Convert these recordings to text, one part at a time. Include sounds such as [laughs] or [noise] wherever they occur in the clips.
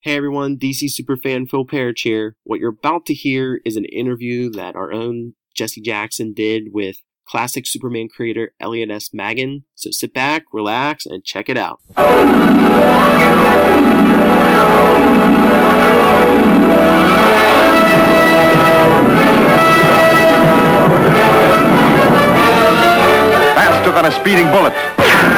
Hey everyone, DC superfan Phil Parrish here. What you're about to hear is an interview that our own Jesse Jackson did with classic Superman creator Elliot S. Maggin. So sit back, relax, and check it out. Faster than a speeding bullet.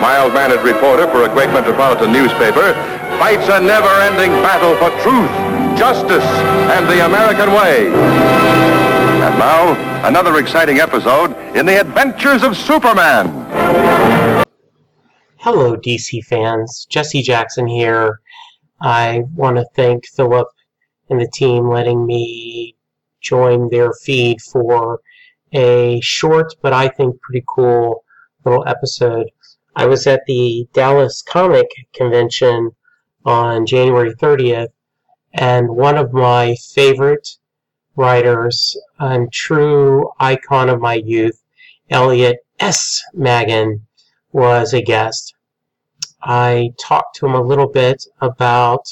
mild-mannered reporter for a great metropolitan newspaper, fights a never-ending battle for truth, justice, and the American way. And now, another exciting episode in the adventures of Superman. Hello, DC fans. Jesse Jackson here. I want to thank Philip and the team letting me join their feed for a short but I think pretty cool little episode. I was at the Dallas Comic Convention on January 30th, and one of my favorite writers and true icon of my youth, Elliot S. Maggin, was a guest. I talked to him a little bit about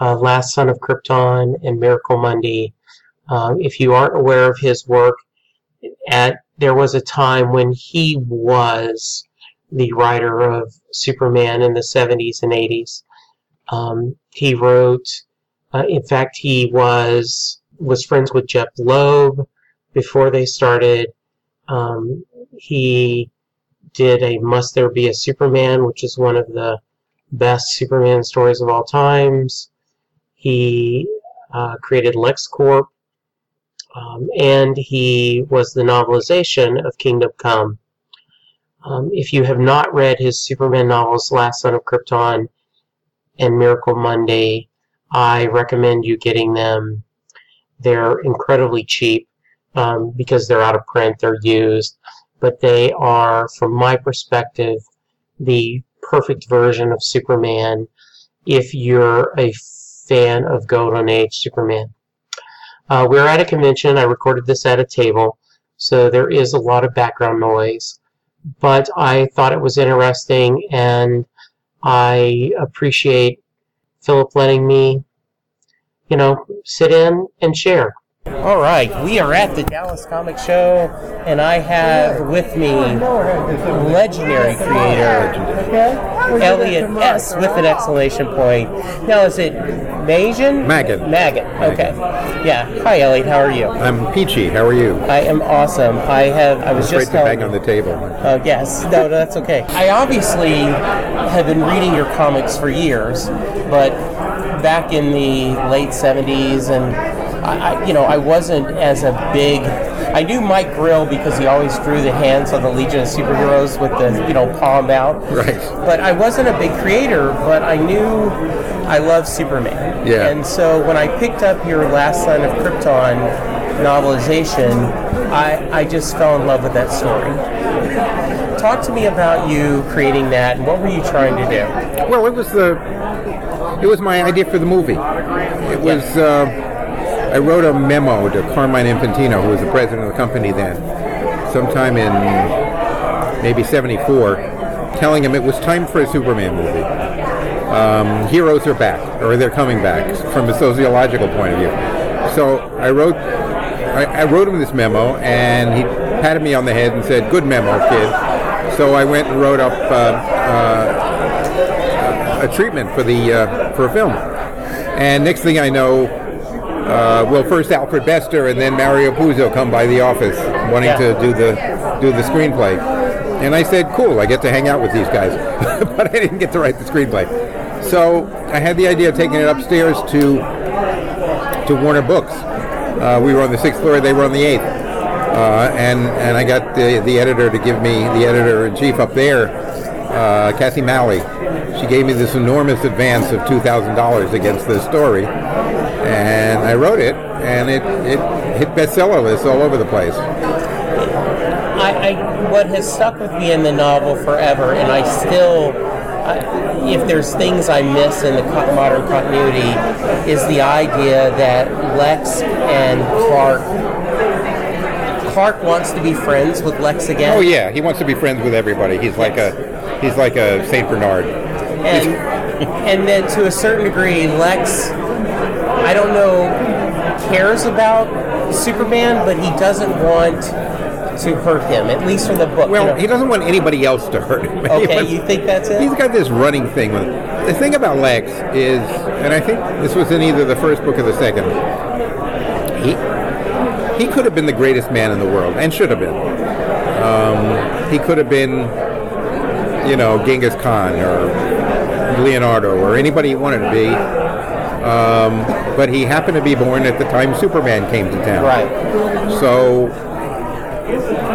uh, Last Son of Krypton and Miracle Monday. Um, if you aren't aware of his work, at there was a time when he was the writer of Superman in the 70s and 80s. Um, he wrote, uh, in fact, he was was friends with Jeph Loeb before they started. Um, he did a Must There Be a Superman, which is one of the best Superman stories of all times. He uh, created LexCorp, um, and he was the novelization of Kingdom Come. Um, if you have not read his Superman novels, Last Son of Krypton and Miracle Monday, I recommend you getting them. They're incredibly cheap um, because they're out of print, they're used, but they are, from my perspective, the perfect version of Superman if you're a fan of Golden Age Superman. Uh, we're at a convention. I recorded this at a table, so there is a lot of background noise. But I thought it was interesting, and I appreciate Philip letting me, you know, sit in and share. All right, we are at the Dallas Comic Show, and I have with me legendary creator Elliot S. with an exclamation point. Now, is it Magan? Maggin. Maggin. Okay. Yeah. Hi, Elliot. How are you? I'm Peachy. How are you? I am awesome. I have. I was just to telling- bang on the table. uh, yes, no, that's okay. I obviously have been reading your comics for years, but back in the late '70s, and I, I, you know, I wasn't as a big. I knew Mike Grell because he always drew the hands on the Legion of Superheroes with the, you know, palm out. Right. But I wasn't a big creator, but I knew I loved Superman. Yeah. And so when I picked up your Last Son of Krypton novelization, I, I just fell in love with that story. Talk to me about you creating that and what were you trying to do? Well, it was the it was my idea for the movie. It was uh, I wrote a memo to Carmine Infantino, who was the president of the company then, sometime in maybe '74, telling him it was time for a Superman movie. Um, heroes are back, or they're coming back from a sociological point of view. So I wrote, I, I wrote him this memo, and he patted me on the head and said, "Good memo, kid." So I went and wrote up uh, uh, a treatment for the uh, for a film. And next thing I know, uh, well, first Alfred Bester and then Mario Puzo come by the office wanting Yeah. to do the do the screenplay. And I said, "Cool, I get to hang out with these guys," [laughs] but I didn't get to write the screenplay. So I had the idea of taking it upstairs to to Warner Books. Uh, we were on the sixth floor; they were on the eighth. Uh, and and I got the, the editor to give me the editor in chief up there uh, Cassie Malley. She gave me this enormous advance of two thousand dollars against this story, and I wrote it, and it it hit bestseller lists all over the place. I, I what has stuck with me in the novel forever, and I still, I, if there's things I miss in the modern continuity, is the idea that Lex and Clark. Clark wants to be friends with Lex again. Oh yeah, he wants to be friends with everybody. He's like a he's like a Saint Bernard. and and then to a certain degree, Lex, I don't know, cares about Superman, but he doesn't want to hurt him. At least from the book. you Well, know. he doesn't want anybody else to hurt him. [laughs] Okay, wants- you think that's it? He's got this running thing with it. The thing about Lex is, and I think this was in either the first book or the second, he he could have been the greatest man in the world, and should have been. Um, he could have been, you know, Genghis Khan or Leonardo or anybody he wanted to be. Um, but he happened to be born at the time Superman came to town. right. So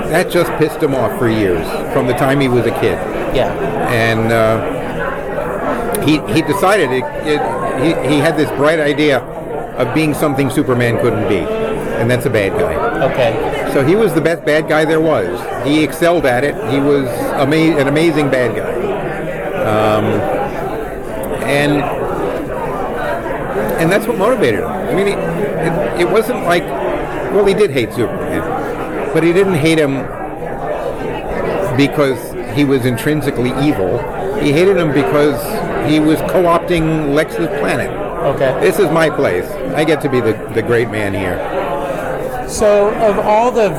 that just pissed him off for years, from the time he was a kid Yeah. and uh, he he decided it, it, he he had this bright idea of being something Superman couldn't be, and that's a bad guy. Okay. So he was the best bad guy there was. He excelled at it. He was ama- an amazing bad guy. Um, and and that's what motivated him. I mean, it, it, it wasn't like, well, he did hate Superman, but he didn't hate him because he was intrinsically evil. He hated him because he was co-opting Lex's planet. Okay. This is my place. I get to be the, the great man here. So, of all the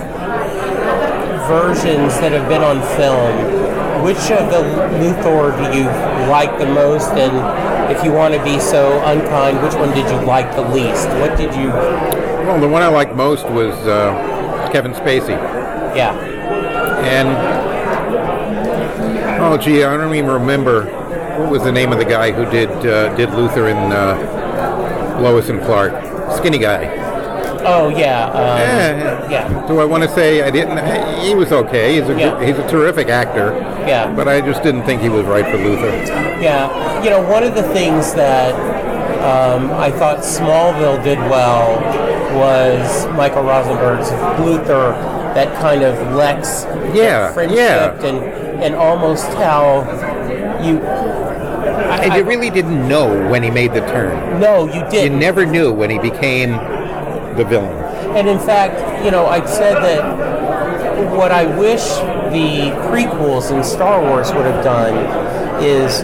versions that have been on film, which of the Luthor do you like the most? And if you want to be so unkind, which one did you like the least? What did you? Well, the one I liked most was uh, Kevin Spacey. Yeah. And oh, gee, I don't even remember what was the name of the guy who did uh, did Luthor and uh, Lois and Clark. Skinny guy. Oh yeah. Um, Yeah, yeah. Do I want to say I didn't? He was okay. He's a Yeah. he's a terrific actor. Yeah. But I just didn't think he was right for Luthor. Yeah, you know, one of the things that um, I thought Smallville did well was Michael Rosenberg's Luthor, that kind of Lex Yeah, friendship, yeah. and and almost how you. I, And you really didn't know when he made the turn. no, you You didn't. You never knew when he became the villain. And in fact, you know, I said that what I wish the prequels in Star Wars would have done is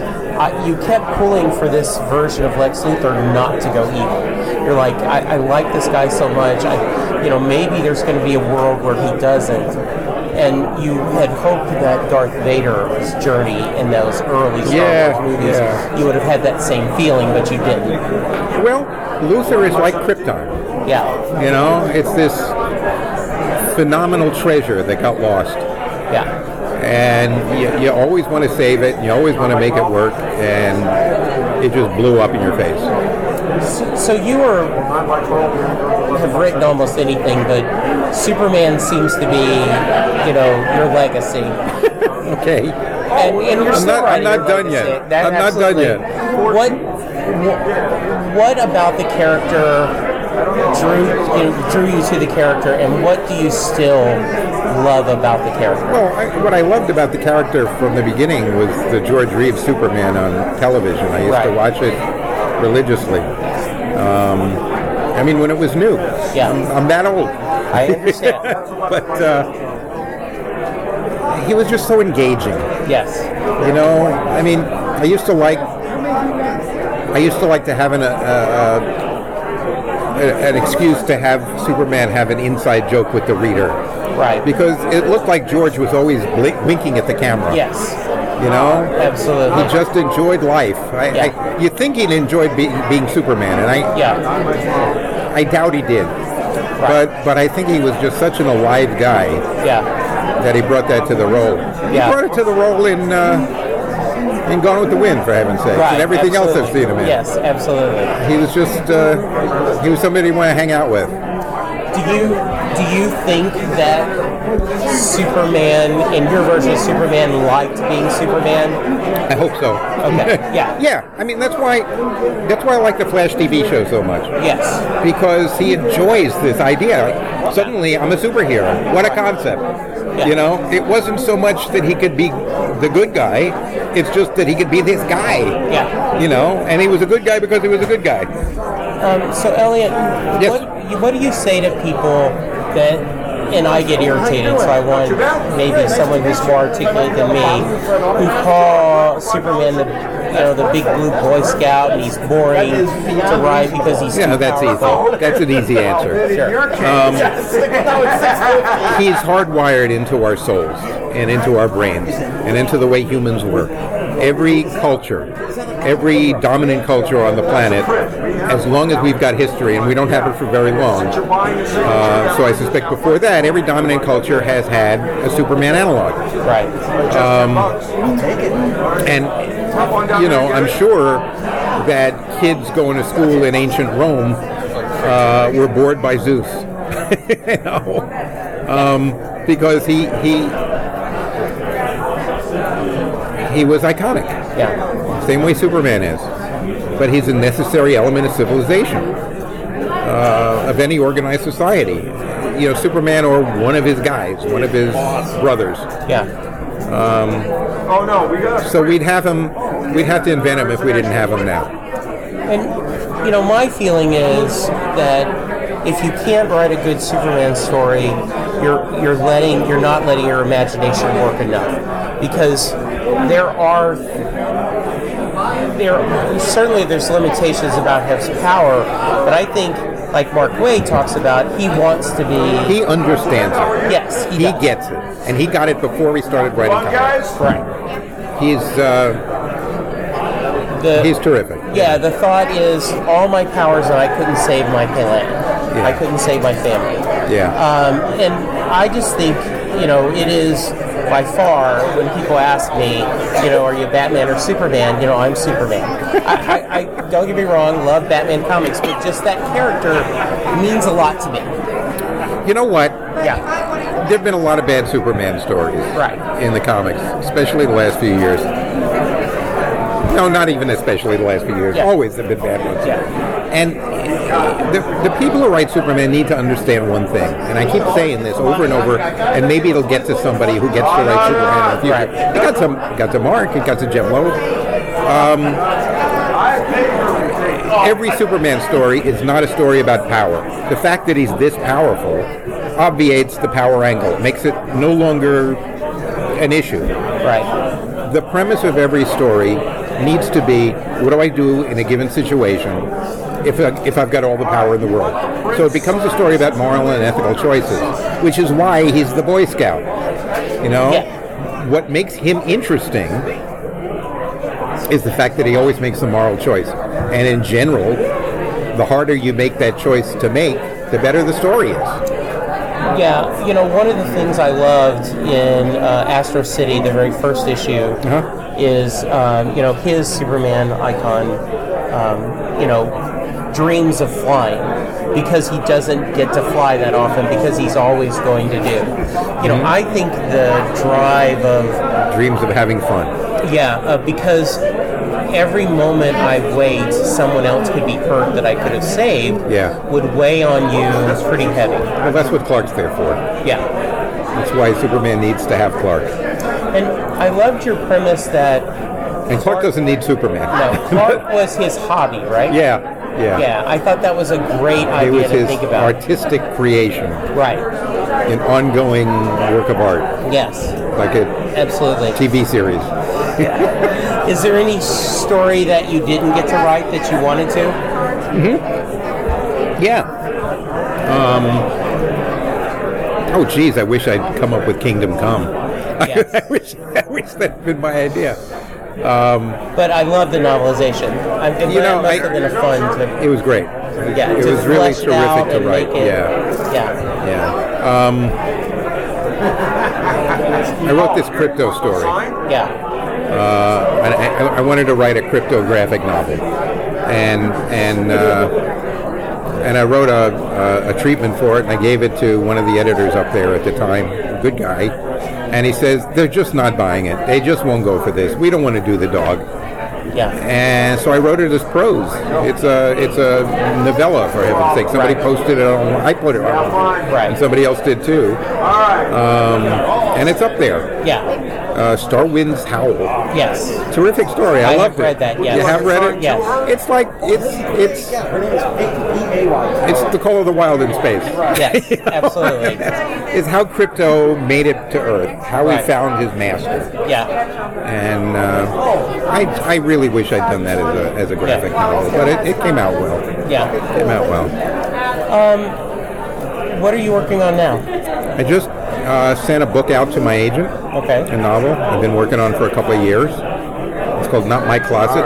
you kept pulling for this version of Lex Luthor not to go evil. You're like, I, I like this guy so much. I, you know, maybe there's going to be a world where he doesn't. And you had hoped that Darth Vader's journey in those early Star Yeah, Wars movies, yeah. you would have had that same feeling, but you didn't. Well, Luthor is like Krypton. Yeah, You know, it's this phenomenal treasure that got lost. yeah. And you, you always want to save it, you always want to make it work, and it just blew up in your face. So you are have written almost anything, but Superman seems to be, you know, your legacy. [laughs] Okay. And, and you're I'm still not- I'm not done legacy. yet. That- I'm not done yet. What, what about the character drew you know, drew you to the character, and what do you still love about the character? Well, I, what I loved about the character from the beginning was the George Reeves Superman on television. I used to watch it religiously. Um, I mean, when it was new. Yeah. I'm, I'm that old. I understand. [laughs] but uh, he was just so engaging. yes. You know, I mean, I used to like, I used to like to have an, uh, a- an excuse to have Superman have an inside joke with the reader Right. because it looked like George was always blink, winking at the camera. yes. You know, Absolutely. he just enjoyed life. I, Yeah. I, you think he enjoyed be, being Superman, and I, yeah. I doubt he did. But, but I think he was just such an alive guy Yeah. that he brought that to the role. He Yeah. brought it to the role in uh, in Gone with the Wind, for heaven's sake, Right. and everything else I've absolutely. seen him in. Yes, absolutely. He was just uh, he was somebody you want to hang out with. Do you do you think that Superman in your version of Superman liked being Superman? I hope so. Okay, [laughs] yeah. yeah. I mean, that's why that's why I like the Flash TV show so much. Yes. because he enjoys this idea. Like, suddenly, I'm a superhero. What a concept! Yeah. You know, it wasn't so much that he could be the good guy; it's just that he could be this guy. Yeah. You know, and he was a good guy because he was a good guy. Um, so Elliot, Yes. what, what do you say to people that, and I get irritated, so I want maybe someone who's more articulate than me, who call Superman the, you know, the big blue Boy Scout, and he's boring to ride because he's Yeah, too that's powerful. easy. That's an easy answer. Sure. Um, he's hardwired into our souls and into our brains and into the way humans work. Every culture, every dominant culture on the planet, as long as we've got history, and we don't have it for very long, uh, so I suspect before that, every dominant culture has had a Superman analog. Right. And, you know, I'm sure that kids going to school in ancient Rome uh, were bored by Zeus. [laughs] you know? um, because he, he, he was iconic, Yeah. same way Superman is. But he's a necessary element of civilization, uh, of any organized society. You know, Superman or one of his guys, one of his brothers. Yeah. Oh no, we got So we'd have him, we'd have to invent him if we didn't have him now. And you know, my feeling is that if you can't write a good Superman story, you're you're letting you're not letting your imagination work enough because there are there certainly there's limitations about his power, but I think like Mark Waid talks about, he wants to be He understands it. yes he, He does. gets it, and he got it before he started writing on, comics. guys. right. He's uh, The, he's terrific. Yeah, the thought is all my powers and I couldn't save my planet. Yeah. I couldn't save my family. Yeah. Um, and I just think, you know, it is by far when people ask me, you know, are you Batman or Superman? You know, I'm Superman. I, I, I don't get me wrong, love Batman comics, but just that character means a lot to me. You know what? Yeah. There have been a lot of bad Superman stories Right. in the comics, especially the last few years. No, not even especially the last few years. Yeah. Always have been bad ones. Yeah. And the, the people who write Superman need to understand one thing, and I keep saying this over and over, and maybe it'll get to somebody who gets to write Superman in the future. It got to it got to Mark, it got to Jim Lowe. Um, every Superman story is not a story about power. The fact that he's this powerful obviates the power angle, makes it no longer an issue. Right. The premise of every story needs to be what do I do in a given situation if, I, if I've got all the power in the world? So it becomes a story about moral and ethical choices, which is why he's the Boy Scout. You know? Yeah. What makes him interesting is the fact that he always makes a moral choice. And in general, the harder you make that choice to make, the better the story is. Yeah, you know, one of the things I loved in uh, Astro City, the very first issue, Uh-huh. is um, you know his Superman icon, um, you know, dreams of flying because he doesn't get to fly that often because he's always going to do. You know, I think the drive of Dreams of having fun. yeah, uh, because every moment I wait, someone else could be hurt that I could have saved. Yeah. would weigh on you that's pretty heavy. Well, that's what Clark's there for. Yeah. That's why Superman needs to have Clark. And I loved your premise that And Clark doesn't need Superman. no, [laughs] Clark was his hobby, right? yeah, yeah. Yeah, I thought that was a great idea It was to his think about. artistic creation, Right. an ongoing work of art, Yes. like a Absolutely. TV series. Is there any story that you didn't get to write that you wanted to? Yeah. Um, oh, geez, I wish I'd come up with Kingdom Come. [laughs] Yes. I wish, I wish that'd been my idea. But I love the novelization. I'm, I'm You know, it must I- have been a fun to It was great. yeah, it was really terrific to write. it- Yeah, Yeah. yeah. Um, I wrote this Krypto story. Yeah. Uh, and I, I wanted to write a Krypto graphic novel, and and uh, and I wrote a, a, a treatment for it, and I gave it to one of the editors up there at the time, a good guy, and he says they're just not buying it. They just won't go for this. We don't want to do the dog. Yeah. And so I wrote it as prose. It's a it's a novella for heaven's sake. Somebody Right. posted it on. I put it on, Right. and somebody else did too. Um, and it's up there. Yeah. Uh, Starwinds Howl. Yes. Terrific story. I, I have loved read that, yes. You have read it? Yes. It's like it's it's it's the call of the wild in space. Yes. [laughs] Absolutely. [laughs] It's how Krypto made it to Earth, how he Right. found his master, Yeah. and uh, I I really wish I'd done that as a as a graphic novel, but it, it came out well. Yeah. It came out well. Um, What are you working on now? I just uh, sent a book out to my agent, Okay. a novel I've been working on for a couple of years. It's called Not My Closet.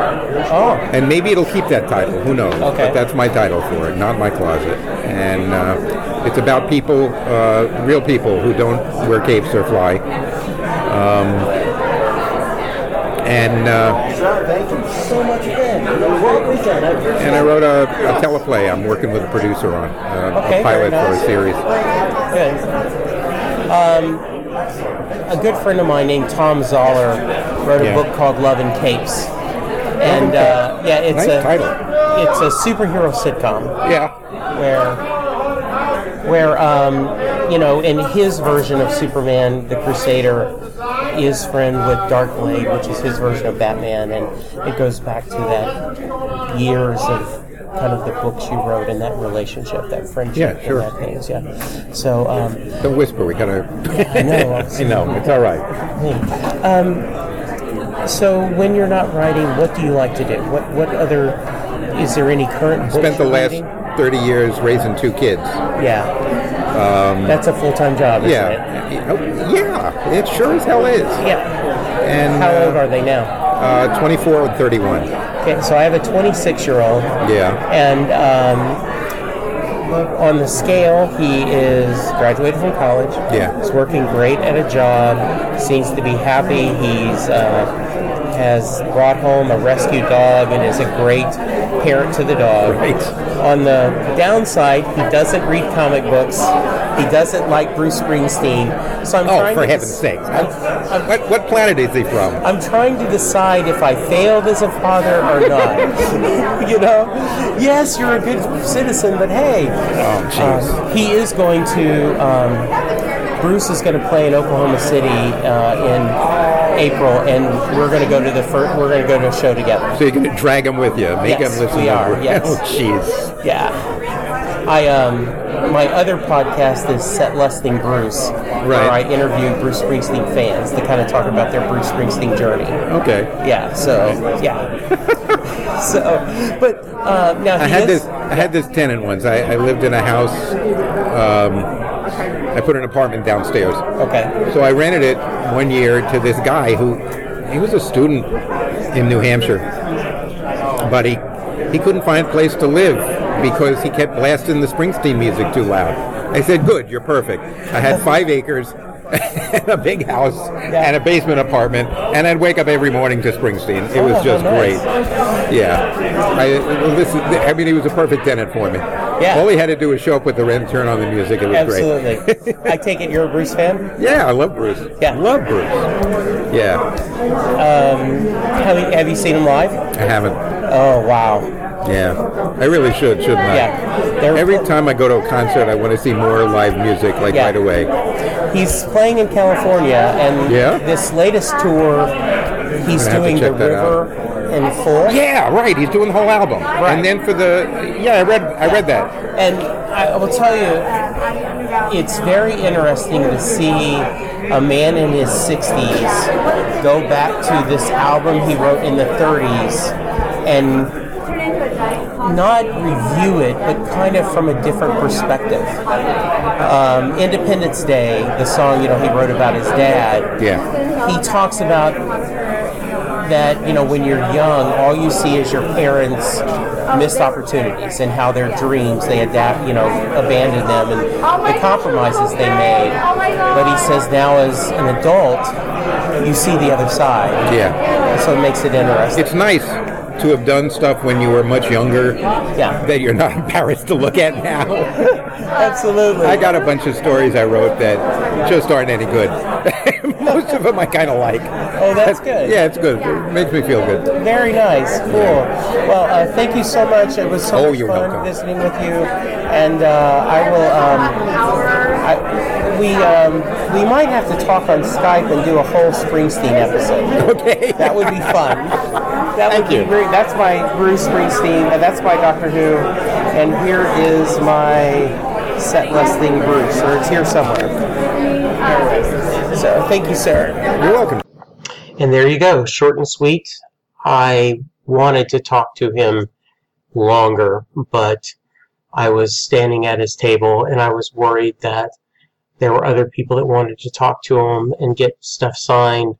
Oh. And maybe it'll keep that title. Who knows? Okay. But that's my title for it, not my closet. And uh, it's about people, uh, real people who don't wear capes or fly. Um, and uh, thank you so much again. and I wrote a, a teleplay. I'm working with a producer on uh, Okay, a pilot very for a series. Good. Um, a good friend of mine named Thom Zahler wrote a Yeah. book called Love and Capes, and uh, yeah, it's Nice a title. it's a superhero sitcom Yeah. where where um, you know in his version of Superman, the Crusader is friend with Darkblade, which is his version of Batman, and it goes back to that years of kind of the books you wrote and that relationship, that friendship, Yeah, sure. and that things, yeah. So. Um, Don't whisper. We gotta. I know. [laughs] I know. It's all right. Um, so when you're not writing, what do you like to do? What what other is there any current books Spent the last reading? 30 years raising two kids. Yeah. That's a full time job, isn't it? Yeah. Oh, yeah. It sure as hell is. Yeah. And How old uh, are they now? Uh, 24 and 31. Okay, so I have a 26 year old, Yeah. and um, on the scale, he is graduated from college. Yeah. He's working great at a job. Seems to be happy. He's uh, has brought home a rescue dog and is a great parent to the dog. Right. On the downside, he doesn't read comic books. He doesn't like Bruce Springsteen. So I'm Oh, for heaven's dec- sake. What, what planet is he from? I'm trying to decide if I failed as a father or not. [laughs] you know, yes, you're a good citizen, but hey, Oh, jeez. um, he is going to. Um, Bruce is going to play in Oklahoma City uh, in April, and we're going to go to the first. We're going to go to a show together. so you're going to drag him with you, make Yes, him listen we to are, yes. [laughs] Oh, jeez. Yeah, I um, my other podcast is Set Lusting Bruce, where I interview Bruce Springsteen fans to kind of talk about their Bruce Springsteen journey. Okay. Yeah. So yeah. [laughs] so, but uh, now I had is, this. I had this tenant once. I, I lived in a house. Um, I put an apartment downstairs. Okay. So I rented it one year to this guy who he was a student in New Hampshire, but he he couldn't find a place to live because he kept blasting the Springsteen music too loud. I said, "Good, you're perfect." I had five acres. and [laughs] a big house and a basement apartment, and I'd wake up every morning to Springsteen. It was Oh, just nice. great. Yeah, I listen. I mean, he was a perfect tenant for me. Yeah. All he had to do was show up with the rent, turn on the music. It was great. Absolutely. [laughs] I take it you're a Bruce fan. Yeah, I love Bruce. Yeah. love Bruce. Yeah, um, Have you, have you seen him live? I haven't. Oh wow. Yeah, I really should, shouldn't I? Yeah. They're- Every time I go to a concert, I want to see more live music, like Yeah. right away. He's playing in California, and Yeah? this latest tour, he's doing the that out. river in full. Yeah, right. He's doing the whole album, Right. and then for the yeah, I read I read that. And I will tell you, it's very interesting to see a man in his 60s go back to this album he wrote in the 30s and not review it, but kind of from a different perspective. Um, Independence Day, the song you know he wrote about his dad. Yeah, He talks about that you know when you're young, all you see is your parents' missed opportunities and how their dreams they adapt, you know, abandon them and the compromises they made. But he says now as an adult, you see the other side. yeah. So it makes it interesting. It's nice to have done stuff when you were much younger Yeah. that you're not [laughs] embarrassed to look at now. [laughs] Absolutely. I got a bunch of stories I wrote that just aren't any good. [laughs] Most of them I kind of like. Oh, that's good. Yeah, it's good. It makes me feel good. Very nice. Cool. Well, uh, thank you so much. It was so Oh, much fun welcome. visiting with you, and uh, I will. Um, I, we um, we might have to talk on Skype and do a whole Springsteen episode. Okay. That would be fun. That Thank would be you. great. That's my Bruce Springsteen. and That's my Doctor Who, and here is my set listing Bruce, or it's here somewhere. So thank you, sir. You're welcome. And there you go, short and sweet. I wanted to talk to him longer, but I was standing at his table and I was worried that there were other people that wanted to talk to him and get stuff signed.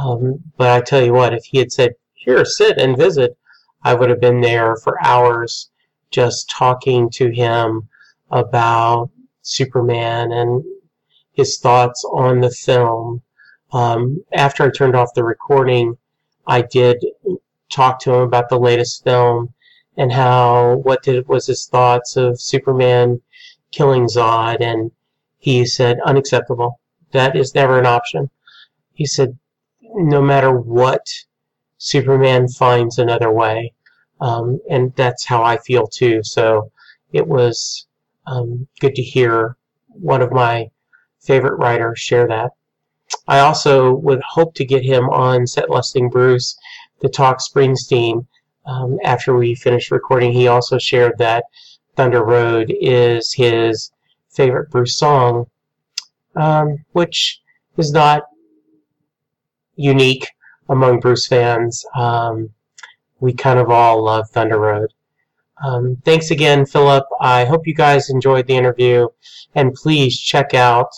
Um, but I tell you what, if he had said, Here, sit and visit, I would have been there for hours just talking to him about Superman and his thoughts on the film um, after I turned off the recording, I did talk to him about the latest film and how what did was his thoughts of Superman killing Zod, and he said unacceptable. That is never an option. He said no matter what, Superman finds another way, um, and that's how I feel too. So it was um, good to hear one of my favorite writers share that. I also would hope to get him on Set Lusting Bruce to talk Springsteen um, after we finish recording. He also shared that Thunder Road is his favorite Bruce song, um, which is not unique among Bruce fans. Um, we kind of all love Thunder Road. Um, thanks again, Philip. I hope you guys enjoyed the interview, and please check out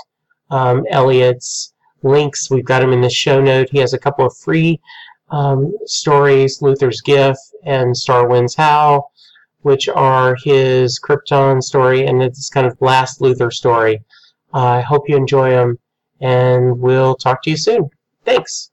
um, Elliot's links. We've got him in the show note. He has a couple of free um, stories, Luthor's Gift and Starwinds Howl, which are his Krypton story and it's kind of last Luthor story. I hope you enjoy them, and we'll talk to you soon. Thanks.